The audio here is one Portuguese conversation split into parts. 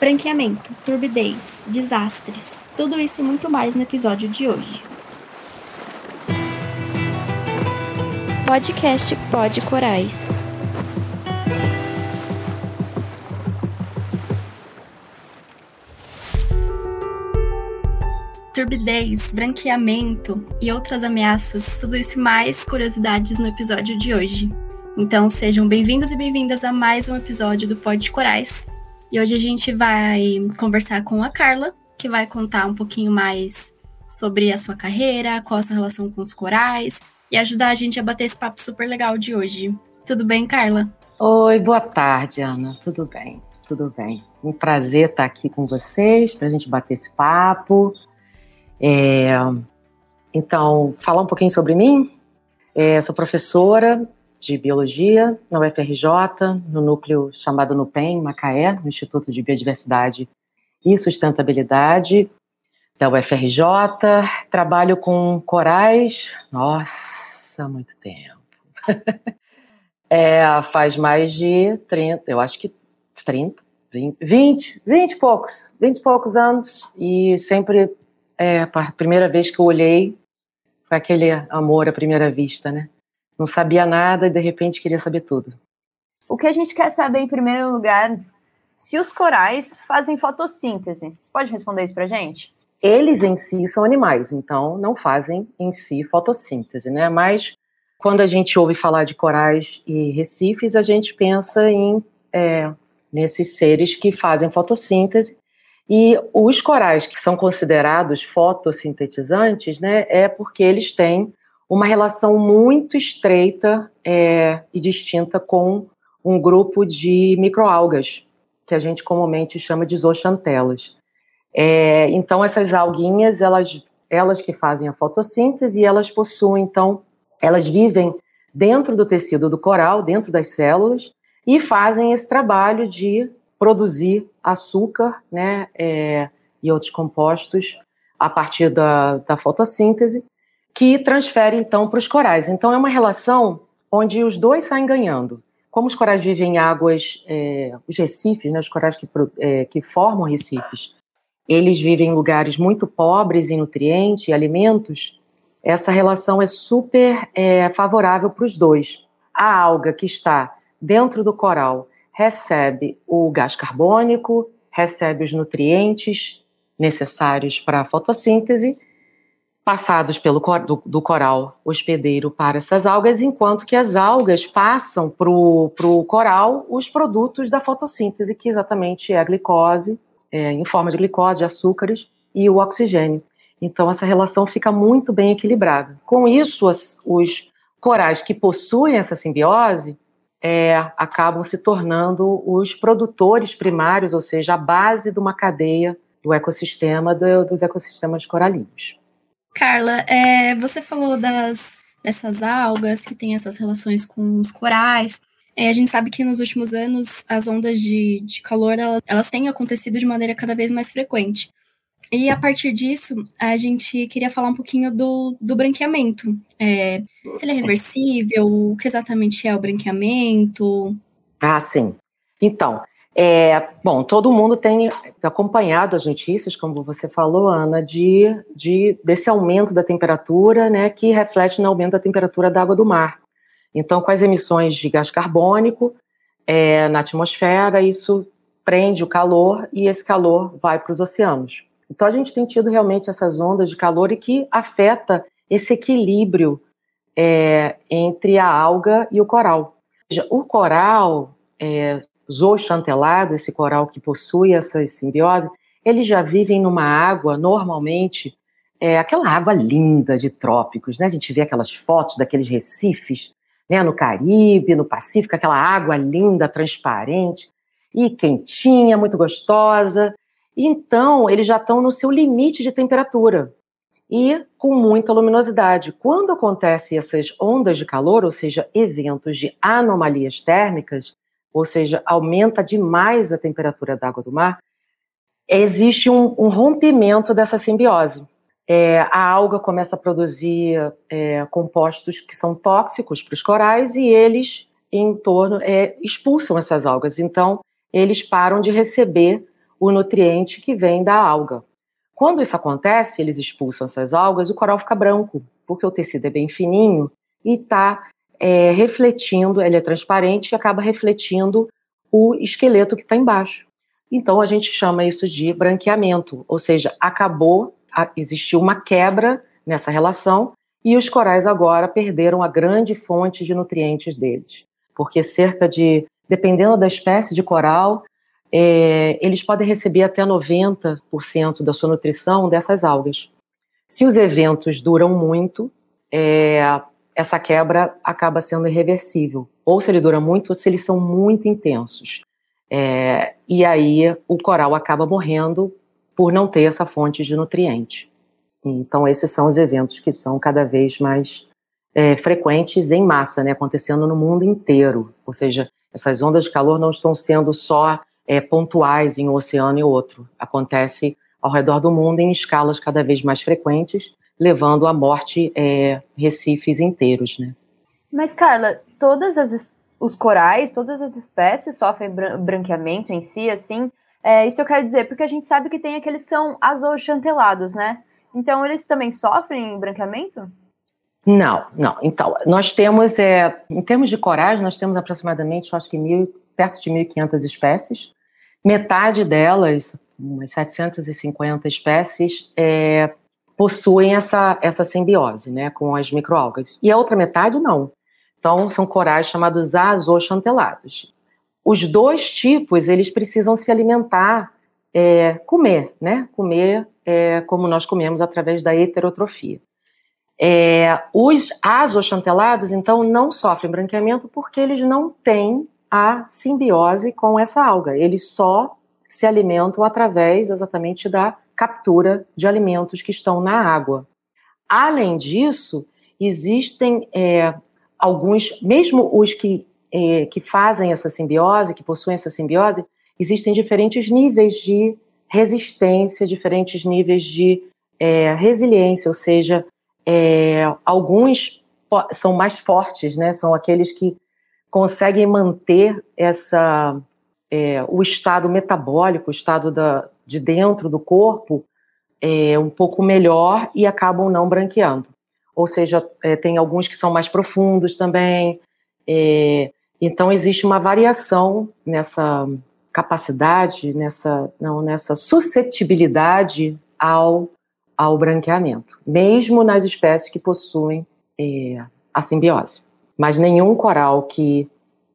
branqueamento, turbidez, desastres, tudo isso e muito mais no episódio de hoje. Podcast Pod Corais. turbidez, branqueamento e outras ameaças, tudo isso e mais curiosidades no episódio de hoje. Então sejam bem-vindos e bem-vindas a mais um episódio do Pod de Corais. E hoje a gente vai conversar com a Carla, que vai contar um pouquinho mais sobre a sua carreira, qual a sua relação com os corais e ajudar a gente a bater esse papo super legal de hoje. Tudo bem, Carla? Oi, boa tarde, Ana. Tudo bem? Tudo bem. Um prazer estar aqui com vocês para a gente bater esse papo. É, então, falar um pouquinho sobre mim. É, sou professora de Biologia na UFRJ, no núcleo chamado NUPEM, Macaé, no Instituto de Biodiversidade e Sustentabilidade da UFRJ. Trabalho com corais, nossa, muito tempo. é, faz mais de 30, eu acho que 30, 20, 20, 20 e poucos, 20 e poucos anos, e sempre é, a primeira vez que eu olhei, foi aquele amor à primeira vista, né? Não sabia nada e de repente queria saber tudo. O que a gente quer saber em primeiro lugar, se os corais fazem fotossíntese. Você pode responder isso pra gente? Eles em si são animais, então não fazem em si fotossíntese, né? Mas quando a gente ouve falar de corais e recifes, a gente pensa em é, nesses seres que fazem fotossíntese e os corais que são considerados fotossintetizantes, né, é porque eles têm uma relação muito estreita é, e distinta com um grupo de microalgas, que a gente comumente chama de zooxantelas. É, então, essas alguinhas, elas, elas que fazem a fotossíntese, elas possuem, então, elas vivem dentro do tecido do coral, dentro das células, e fazem esse trabalho de produzir açúcar né, é, e outros compostos a partir da, da fotossíntese, que transfere então para os corais. Então é uma relação onde os dois saem ganhando. Como os corais vivem em águas, é, os recifes, né, os corais que, é, que formam recifes, eles vivem em lugares muito pobres em nutrientes e alimentos, essa relação é super é, favorável para os dois. A alga que está dentro do coral recebe o gás carbônico, recebe os nutrientes necessários para a fotossíntese, passados pelo do, do, coral hospedeiro para essas algas, enquanto que as algas passam para o coral os produtos da fotossíntese, que exatamente é a glicose, é, em forma de glicose, de açúcares, e o oxigênio. Então, essa relação fica muito bem equilibrada. Com isso, as, os corais que possuem essa simbiose é, acabam se tornando os produtores primários, ou seja, a base de uma cadeia do ecossistema, do, dos ecossistemas coralinos. Carla, é, você falou das, dessas algas que têm essas relações com os corais. É, a gente sabe que nos últimos anos as ondas de, de calor elas, elas têm acontecido de maneira cada vez mais frequente. E a partir disso, a gente queria falar um pouquinho do, do branqueamento. É, se ele é reversível, o que exatamente é o branqueamento? Ah, sim. Então, é, bom, todo mundo tem acompanhado as notícias, como você falou, Ana, de, de desse aumento da temperatura, né, que reflete no aumento da temperatura da água do mar. Então, com as emissões de gás carbônico é, na atmosfera, isso prende o calor e esse calor vai para os oceanos. Então a gente tem tido realmente essas ondas de calor e que afeta esse equilíbrio é, entre a alga e o coral. O coral é, zooxantelado, esse coral que possui essa simbiose, eles já vivem numa água, normalmente, é, aquela água linda de trópicos, né? A gente vê aquelas fotos daqueles recifes, né, no Caribe, no Pacífico, aquela água linda, transparente e quentinha, muito gostosa. Então, eles já estão no seu limite de temperatura e com muita luminosidade. Quando acontecem essas ondas de calor, ou seja, eventos de anomalias térmicas, ou seja, aumenta demais a temperatura da água do mar, existe um, um rompimento dessa simbiose. É, a alga começa a produzir é, compostos que são tóxicos para os corais e eles, em torno, é, expulsam essas algas. Então, eles param de receber o nutriente que vem da alga. Quando isso acontece, eles expulsam essas algas, o coral fica branco, porque o tecido é bem fininho e está é, refletindo, ele é transparente e acaba refletindo o esqueleto que está embaixo. Então a gente chama isso de branqueamento, ou seja, acabou, existiu uma quebra nessa relação e os corais agora perderam a grande fonte de nutrientes deles, porque cerca de, dependendo da espécie de coral, é, eles podem receber até 90% da sua nutrição dessas algas. Se os eventos duram muito, é, essa quebra acaba sendo irreversível. Ou se ele dura muito, ou se eles são muito intensos. É, e aí o coral acaba morrendo por não ter essa fonte de nutriente. Então, esses são os eventos que são cada vez mais é, frequentes em massa, né, acontecendo no mundo inteiro. Ou seja, essas ondas de calor não estão sendo só é, pontuais em um oceano e outro. Acontece ao redor do mundo em escalas cada vez mais frequentes, levando à morte é, recifes inteiros, né? Mas, Carla, todas as os corais, todas as espécies sofrem branqueamento em si, assim. É, isso eu quero dizer, porque a gente sabe que tem aqueles que são azochantelados, né? Então, eles também sofrem branqueamento? Não, não. Então, nós temos, é, em termos de corais, nós temos aproximadamente, eu acho que mil, perto de 1.500 espécies. Metade delas, umas 750 espécies, é, possuem essa, essa simbiose né, com as microalgas. E a outra metade, não. Então, são corais chamados azoxantelados. Os dois tipos, eles precisam se alimentar, é, comer, né? Comer é, como nós comemos através da heterotrofia. É, os azoxantelados, então, não sofrem branqueamento porque eles não têm a simbiose com essa alga. Eles só se alimentam através exatamente da captura de alimentos que estão na água. Além disso, existem é, alguns, mesmo os que, é, que fazem essa simbiose, que possuem essa simbiose, existem diferentes níveis de resistência, diferentes níveis de é, resiliência, ou seja, é, alguns são mais fortes, né? São aqueles que conseguem manter essa é, o estado metabólico, o estado da, de dentro do corpo é, um pouco melhor e acabam não branqueando. Ou seja, é, tem alguns que são mais profundos também. É, então existe uma variação nessa capacidade, nessa, não, nessa suscetibilidade ao, ao branqueamento, mesmo nas espécies que possuem é, a simbiose mas nenhum coral que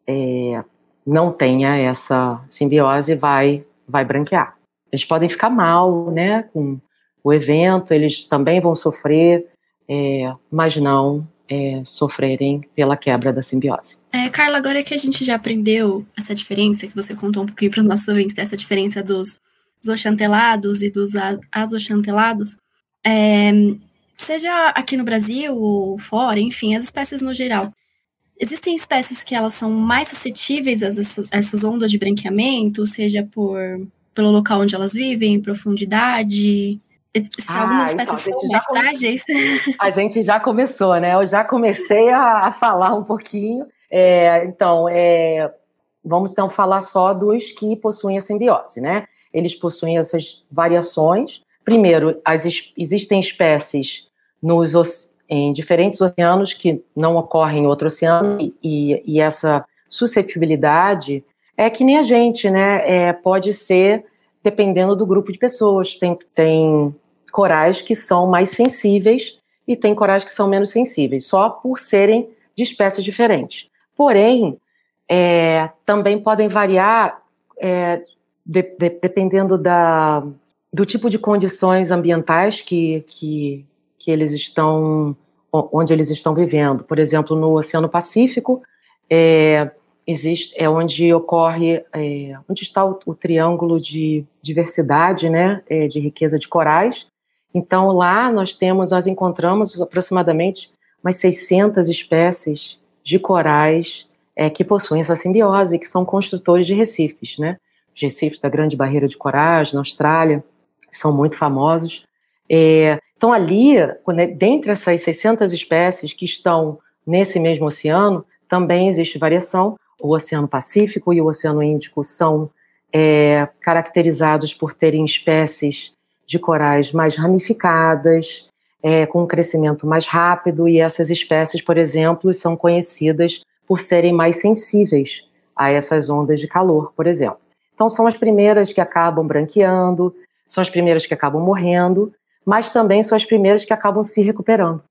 é, não tenha essa simbiose vai, vai branquear. Eles podem ficar mal, né, com o evento, eles também vão sofrer, é, mas não é, sofrerem pela quebra da simbiose. É, Carla, agora que a gente já aprendeu essa diferença, que você contou um pouquinho para os nossos ouvintes, essa diferença dos zoxantelados e dos azoxantelados, é, seja aqui no Brasil ou fora, enfim, as espécies no geral, Existem espécies que elas são mais suscetíveis a essas ondas de branqueamento, seja por pelo local onde elas vivem, profundidade. Ah, algumas espécies então, são mais frágeis. A gente já começou, né? Eu já comecei a, a falar um pouquinho. É, então, é, vamos então falar só dos que possuem a simbiose, né? Eles possuem essas variações. Primeiro, as, existem espécies nos, em diferentes oceanos que não ocorrem em outro oceano e, e essa suscetibilidade é que nem a gente, né? É, pode ser dependendo do grupo de pessoas. Tem, tem corais que são mais sensíveis e tem corais que são menos sensíveis, só por serem de espécies diferentes. Porém, é, também podem variar é, de, de, dependendo da, do tipo de condições ambientais que, que, que eles estão, onde eles estão vivendo. Por exemplo, no Oceano Pacífico, é, existe, é onde ocorre, é, onde está o, o, triângulo de diversidade, né, é, de riqueza de corais. Então, lá nós temos, nós encontramos aproximadamente umas 600 espécies de corais é, que possuem essa simbiose, que são construtores de recifes, né? Os recifes da Grande Barreira de Coragem, na Austrália, são muito famosos. É, então, ali, dentre essas 600 espécies que estão nesse mesmo oceano, também existe variação. O Oceano Pacífico e o Oceano Índico são é, caracterizados por terem espécies de corais mais ramificadas, é, com um crescimento mais rápido, e essas espécies, por exemplo, são conhecidas por serem mais sensíveis a essas ondas de calor, por exemplo. Então, são as primeiras que acabam branqueando, são as primeiras que acabam morrendo, mas também são as primeiras que acabam se recuperando.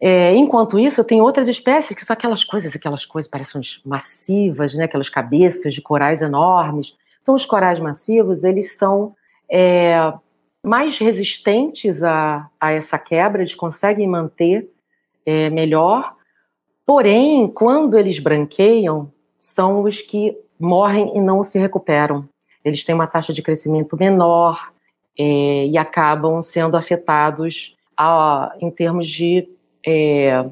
É, enquanto isso, tem outras espécies que são aquelas coisas, aquelas coisas parecem massivas, né? aquelas cabeças de corais enormes. Então, os corais massivos, eles são é, mais resistentes a, a essa quebra, eles conseguem manter é, melhor. Porém, quando eles branqueiam, são os que morrem e não se recuperam. Eles têm uma taxa de crescimento menor é, e acabam sendo afetados a, em termos de é,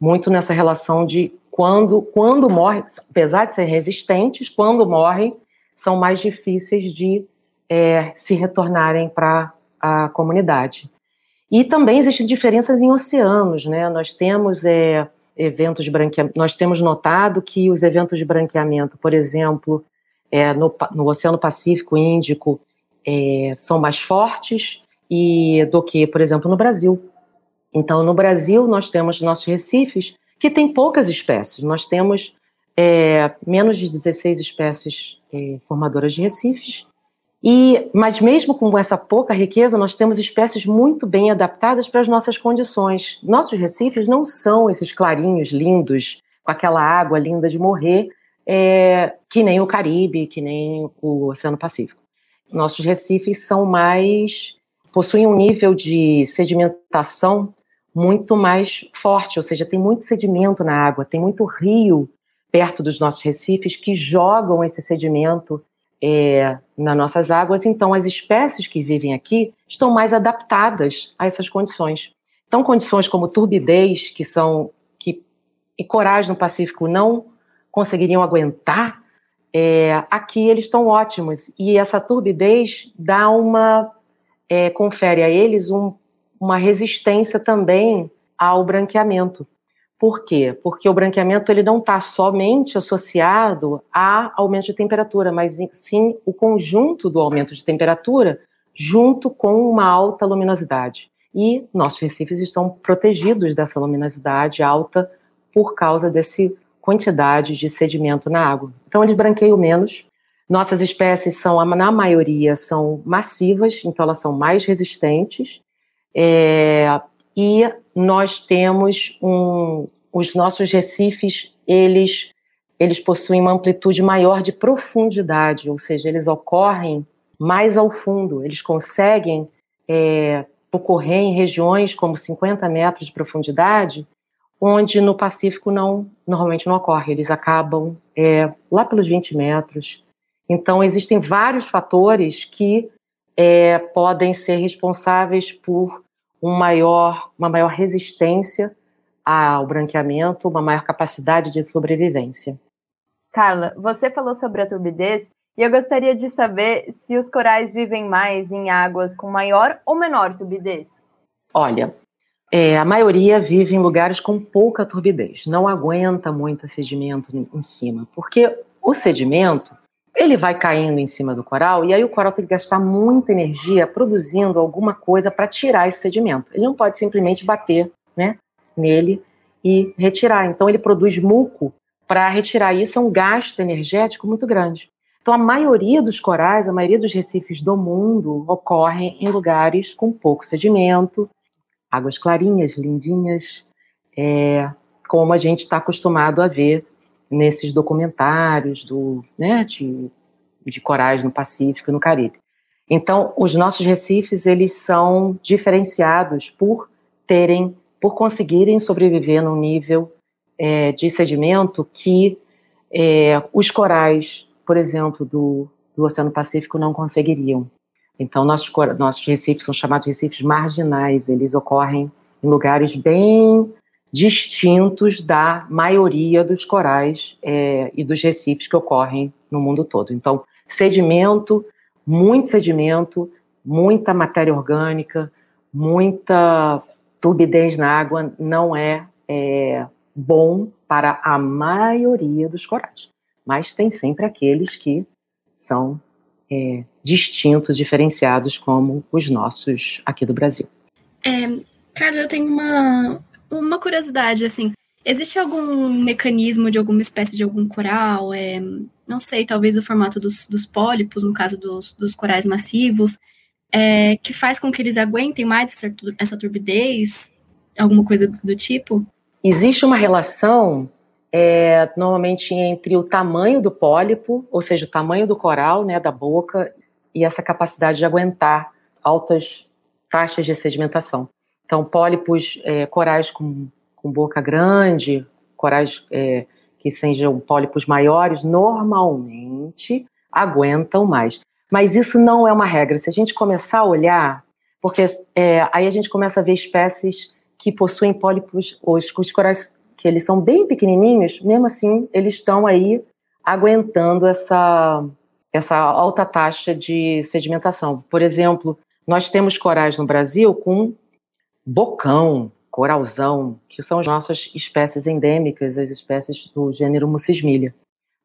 muito nessa relação de quando, quando morrem, apesar de serem resistentes, quando morrem, são mais difíceis de é, se retornarem para a comunidade. E também existem diferenças em oceanos, né? Nós temos é, eventos de branqueamento, nós temos notado que os eventos de branqueamento, por exemplo, é, no, no, Oceano Pacífico Índico, é, são mais fortes e do que, por exemplo, no Brasil. Então, no Brasil, nós temos nossos recifes que têm poucas espécies. Nós temos é, menos de 16 espécies é, formadoras de recifes. E, mas mesmo com essa pouca riqueza, nós temos espécies muito bem adaptadas para as nossas condições. Nossos recifes não são esses clarinhos lindos, com aquela água linda de morrer, é, que nem o Caribe, que nem o Oceano Pacífico. Nossos recifes são mais possuem um nível de sedimentação muito mais forte, ou seja, tem muito sedimento na água, tem muito rio perto dos nossos recifes que jogam esse sedimento é, nas nossas águas. Então, as espécies que vivem aqui estão mais adaptadas a essas condições. Então, condições como turbidez, que são que e corais no Pacífico não conseguiriam aguentar, é, aqui eles estão ótimos. E essa turbidez dá uma é, confere a eles um, uma resistência também ao branqueamento. Por quê? Porque o branqueamento ele não está somente associado a aumento de temperatura, mas sim o conjunto do aumento de temperatura junto com uma alta luminosidade. E nossos recifes estão protegidos dessa luminosidade alta por causa dessa quantidade de sedimento na água. Então eles branqueiam menos. Nossas espécies são, na maioria, são massivas, então elas são mais resistentes é, e nós temos um, os nossos recifes, eles, eles possuem uma amplitude maior de profundidade, ou seja, eles ocorrem mais ao fundo, eles conseguem é, ocorrer em regiões como 50 metros de profundidade, onde no Pacífico não normalmente não ocorre, eles acabam é, lá pelos 20 metros. Então, existem vários fatores que é, podem ser responsáveis por um maior, uma maior resistência ao branqueamento, uma maior capacidade de sobrevivência. Carla, você falou sobre a turbidez e eu gostaria de saber se os corais vivem mais em águas com maior ou menor turbidez. Olha, é, a maioria vive em lugares com pouca turbidez, não aguenta muito sedimento em cima, porque o sedimento ele vai caindo em cima do coral e aí o coral tem que gastar muita energia produzindo alguma coisa para tirar esse sedimento. Ele não pode simplesmente bater né, nele e retirar. Então ele produz muco para retirar. Isso é um gasto energético muito grande. Então a maioria dos corais, a maioria dos recifes do mundo ocorrem em lugares com pouco sedimento, águas clarinhas, lindinhas, é, como a gente está acostumado a ver nesses documentários do, né, de, de corais no Pacífico e no Caribe. Então, os nossos recifes, eles são diferenciados por terem, por conseguirem sobreviver num nível é, de sedimento que é, os corais, por exemplo, do, do Oceano Pacífico não conseguiriam. Então, nossos, nossos recifes são chamados recifes marginais, eles ocorrem em lugares bem distintos da maioria dos corais é, e dos recifes que ocorrem no mundo todo. Então, sedimento, muito sedimento, muita matéria orgânica, muita turbidez na água não é, é bom para a maioria dos corais. Mas tem sempre aqueles que são é, distintos, diferenciados, como os nossos aqui do Brasil. É, Carla, eu tenho uma, uma curiosidade, assim, existe algum mecanismo de alguma espécie de algum coral, é, não sei, talvez o formato dos, dos pólipos, no caso dos, dos corais massivos, é, que faz com que eles aguentem mais essa, essa turbidez, alguma coisa do tipo? Existe uma relação é, normalmente entre o tamanho do pólipo, ou seja, o tamanho do coral, né, da boca, e essa capacidade de aguentar altas taxas de sedimentação. Então, pólipos, é, corais com, com boca grande, corais é, que sejam pólipos maiores, normalmente aguentam mais. Mas isso não é uma regra. Se a gente começar a olhar, porque é, aí a gente começa a ver espécies que possuem pólipos, os, os corais que eles são bem pequenininhos, mesmo assim eles estão aí aguentando essa, essa alta taxa de sedimentação. Por exemplo, nós temos corais no Brasil com bocão, coralzão, que são as nossas espécies endêmicas, as espécies do gênero Mucismilia.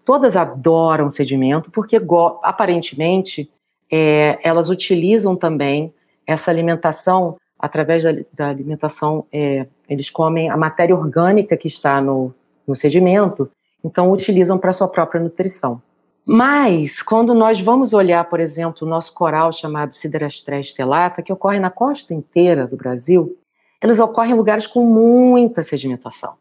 Todas adoram sedimento porque, aparentemente, é, elas utilizam também essa alimentação através da, da alimentação, é, eles comem a matéria orgânica que está no, no sedimento, então utilizam para sua própria nutrição. Mas, quando nós vamos olhar, por exemplo, o nosso coral chamado Siderastrea stellata, que ocorre na costa inteira do Brasil, eles ocorrem em lugares com muita sedimentação.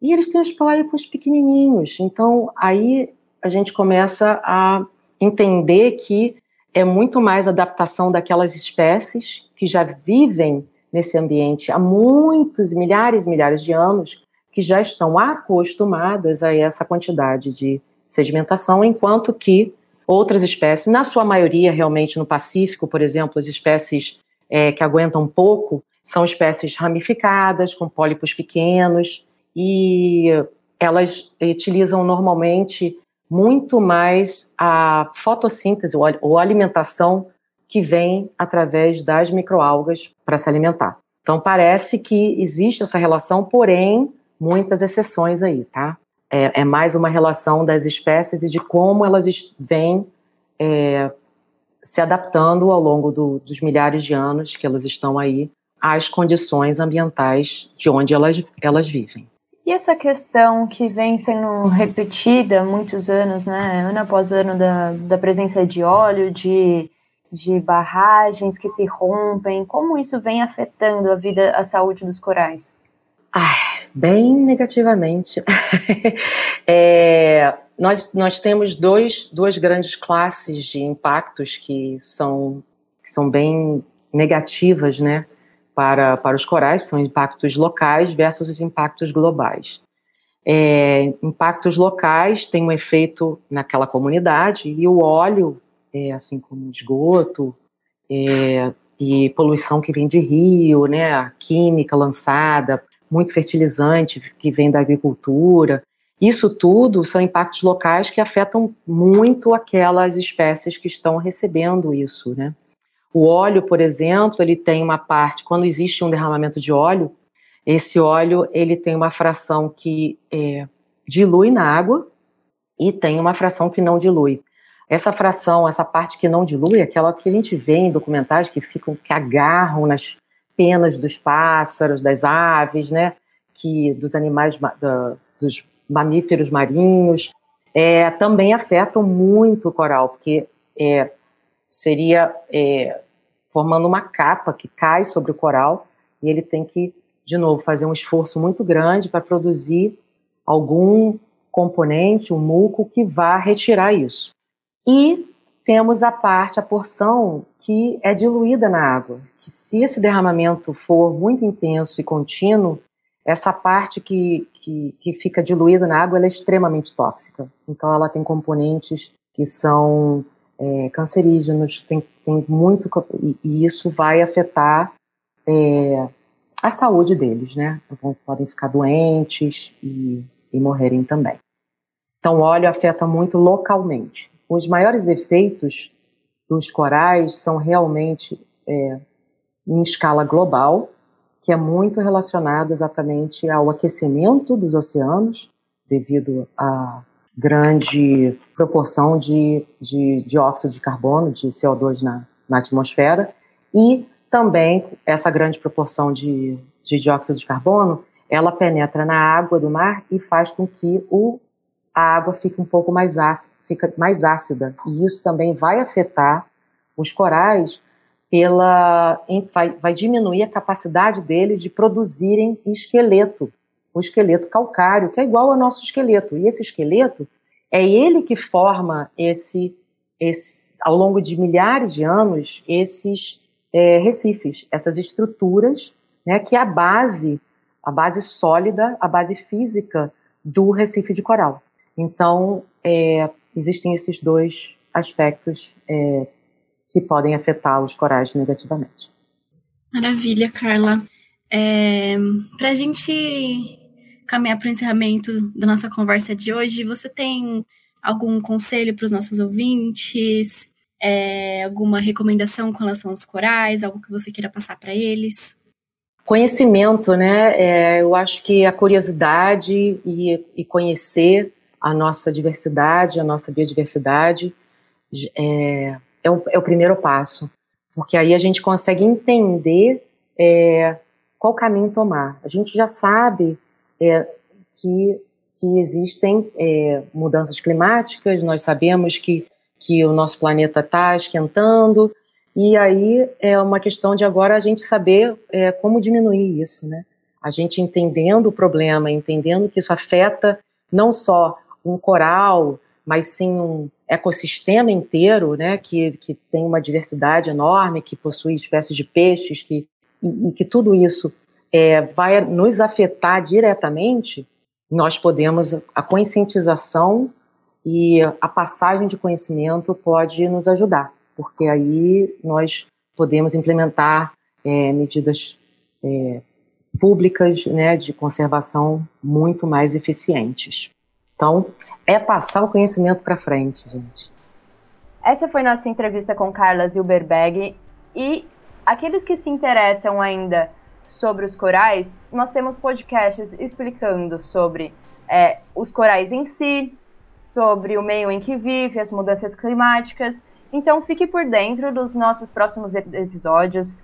E eles têm os pólipos pequenininhos. Então, aí a gente começa a entender que é muito mais adaptação daquelas espécies que já vivem nesse ambiente há muitos, milhares e milhares de anos, que já estão acostumadas a essa quantidade de sedimentação, enquanto que outras espécies, na sua maioria realmente no Pacífico, por exemplo, as espécies é, que aguentam pouco, são espécies ramificadas, com pólipos pequenos, e elas utilizam normalmente muito mais a fotossíntese ou alimentação que vem através das microalgas para se alimentar. Então parece que existe essa relação, porém muitas exceções aí, tá? É, é mais uma relação das espécies e de como elas vêm é, se adaptando ao longo do, dos milhares de anos que elas estão aí às condições ambientais de onde elas, elas vivem. E essa questão que vem sendo repetida há muitos anos, né, ano após ano, da, da presença de óleo, de de barragens que se rompem? Como isso vem afetando a vida, a saúde dos corais? Ah, bem negativamente. é, nós, nós temos dois, duas grandes classes de impactos que são, que são bem negativas né, para, para os corais, são impactos locais versus os impactos globais. É, impactos locais têm um efeito naquela comunidade e o óleo é, assim como esgoto é, e poluição que vem de rio, né, a química lançada, muito fertilizante que vem da agricultura. Isso tudo são impactos locais que afetam muito aquelas espécies que estão recebendo isso, né? O óleo, por exemplo, ele tem uma parte, quando existe um derramamento de óleo, esse óleo ele tem uma fração que é, dilui na água e tem uma fração que não dilui. Essa fração, essa parte que não dilui, é aquela que a gente vê em documentários que ficam, que agarram nas penas dos pássaros, das aves, né? Que dos animais, da, dos mamíferos marinhos, é, também afetam muito o coral, porque é, seria é, formando uma capa que cai sobre o coral e ele tem que, de novo, fazer um esforço muito grande para produzir algum componente, um muco que vá retirar isso. E temos a parte, a porção que é diluída na água, que se esse derramamento for muito intenso e contínuo, essa parte que, que, que fica diluída na água é extremamente tóxica. Então ela tem componentes que são é, cancerígenos, tem, tem muito e, e, isso vai afetar é, a saúde deles, né? Então, podem ficar doentes e, e morrerem também. Então, o óleo afeta muito localmente. Os maiores efeitos dos corais são realmente é, em escala global, que é muito relacionado exatamente ao aquecimento dos oceanos, devido à grande proporção de, de dióxido de carbono, de CO2 na, na atmosfera, e também essa grande proporção de, de dióxido de carbono, ela penetra na água do mar e faz com que o, a água fique um pouco mais ácida, fica mais ácida. E isso também vai afetar os corais pela vai, vai diminuir a capacidade deles de produzirem esqueleto, o esqueleto calcário, que é igual ao nosso esqueleto. E esse esqueleto é ele que forma esse, esse ao longo de milhares de anos esses é, recifes, essas estruturas, né, que é a base, a base sólida, a base física do recife de coral. Então, é, existem esses dois aspectos é, que podem afetar os corais negativamente. Maravilha, Carla. É, para a gente caminhar para o encerramento da nossa conversa de hoje, você tem algum conselho para os nossos ouvintes? É, alguma recomendação com relação aos corais? Algo que você queira passar para eles? Conhecimento, né? É, eu acho que a curiosidade e, e, conhecer a nossa diversidade, a nossa biodiversidade, é, é o, é o primeiro passo, porque aí a gente consegue entender é, qual caminho tomar. A gente já sabe é, que, que existem é, mudanças climáticas, nós sabemos que, que o nosso planeta está esquentando, e aí é uma questão de agora a gente saber é, como diminuir isso, né? A gente entendendo o problema, entendendo que isso afeta não só um coral, mas sim um, ecossistema inteiro, né, que, que tem uma diversidade enorme, que possui espécies de peixes, que, e, e que tudo isso é, vai nos afetar diretamente, nós podemos, a conscientização e a passagem de conhecimento pode nos ajudar, porque aí nós podemos implementar é, medidas é, públicas né, de conservação muito mais eficientes. Então, é passar o conhecimento para frente, gente. Essa foi nossa entrevista com Carla Zilberberg e aqueles que se interessam ainda sobre os corais, nós temos podcasts explicando sobre é, os corais em si, sobre o meio em que vive, as mudanças climáticas. Então fique por dentro dos nossos próximos episódios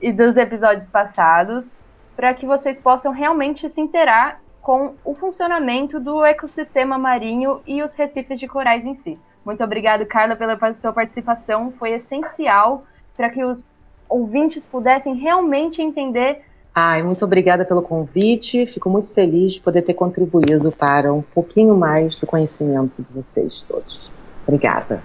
e dos episódios passados, para que vocês possam realmente se interar com o funcionamento do ecossistema marinho e os recifes de corais em si. Muito obrigado, Carla, pela sua participação. Foi essencial para que os ouvintes pudessem realmente entender. Ai, muito obrigada pelo convite. Fico muito feliz de poder ter contribuído para um pouquinho mais do conhecimento de vocês todos. Obrigada.